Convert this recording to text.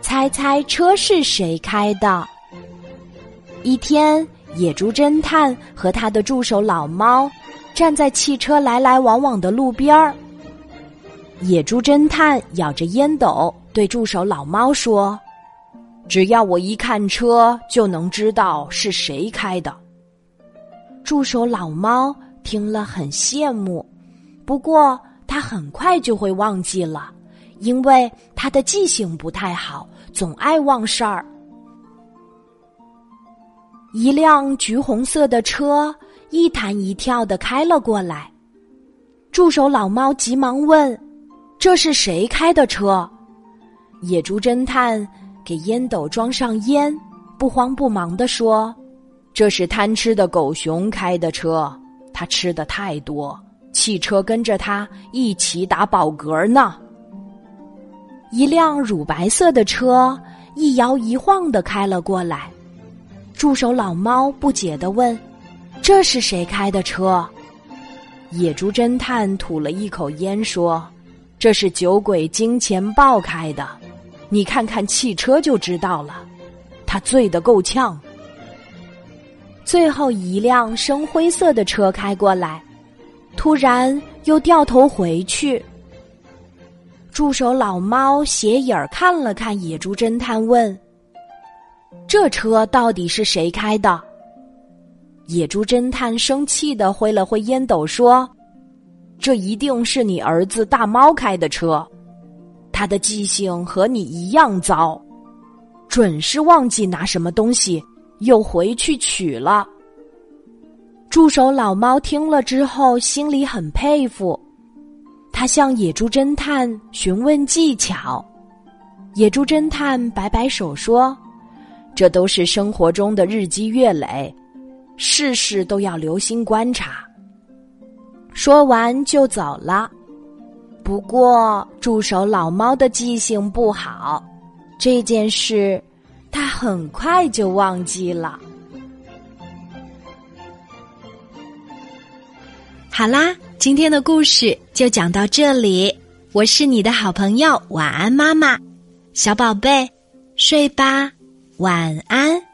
猜猜车是谁开的？一天，野猪侦探和他的助手老猫站在汽车来来往往的路边儿。野猪侦探咬着烟斗，对助手老猫说：“只要我一看车，就能知道是谁开的。”助手老猫听了很羡慕，不过他很快就会忘记了，因为他的记性不太好，总爱忘事儿。一辆橘红色的车一弹一跳的开了过来，助手老猫急忙问：“这是谁开的车？”野猪侦探给烟斗装上烟，不慌不忙地说。这是贪吃的狗熊开的车，他吃的太多，汽车跟着他一起打饱嗝呢。一辆乳白色的车一摇一晃的开了过来，助手老猫不解的问：“这是谁开的车？”野猪侦探吐了一口烟说：“这是酒鬼金钱豹开的，你看看汽车就知道了，他醉得够呛。”最后一辆深灰色的车开过来，突然又掉头回去。助手老猫斜眼儿看了看野猪侦探，问：“这车到底是谁开的？”野猪侦探生气的挥了挥烟斗，说：“这一定是你儿子大猫开的车，他的记性和你一样糟，准是忘记拿什么东西。”又回去取了。助手老猫听了之后，心里很佩服，他向野猪侦探询问技巧。野猪侦探摆摆手说：“这都是生活中的日积月累，事事都要留心观察。”说完就走了。不过，助手老猫的记性不好，这件事。他很快就忘记了。好啦，今天的故事就讲到这里。我是你的好朋友，晚安，妈妈，小宝贝，睡吧，晚安。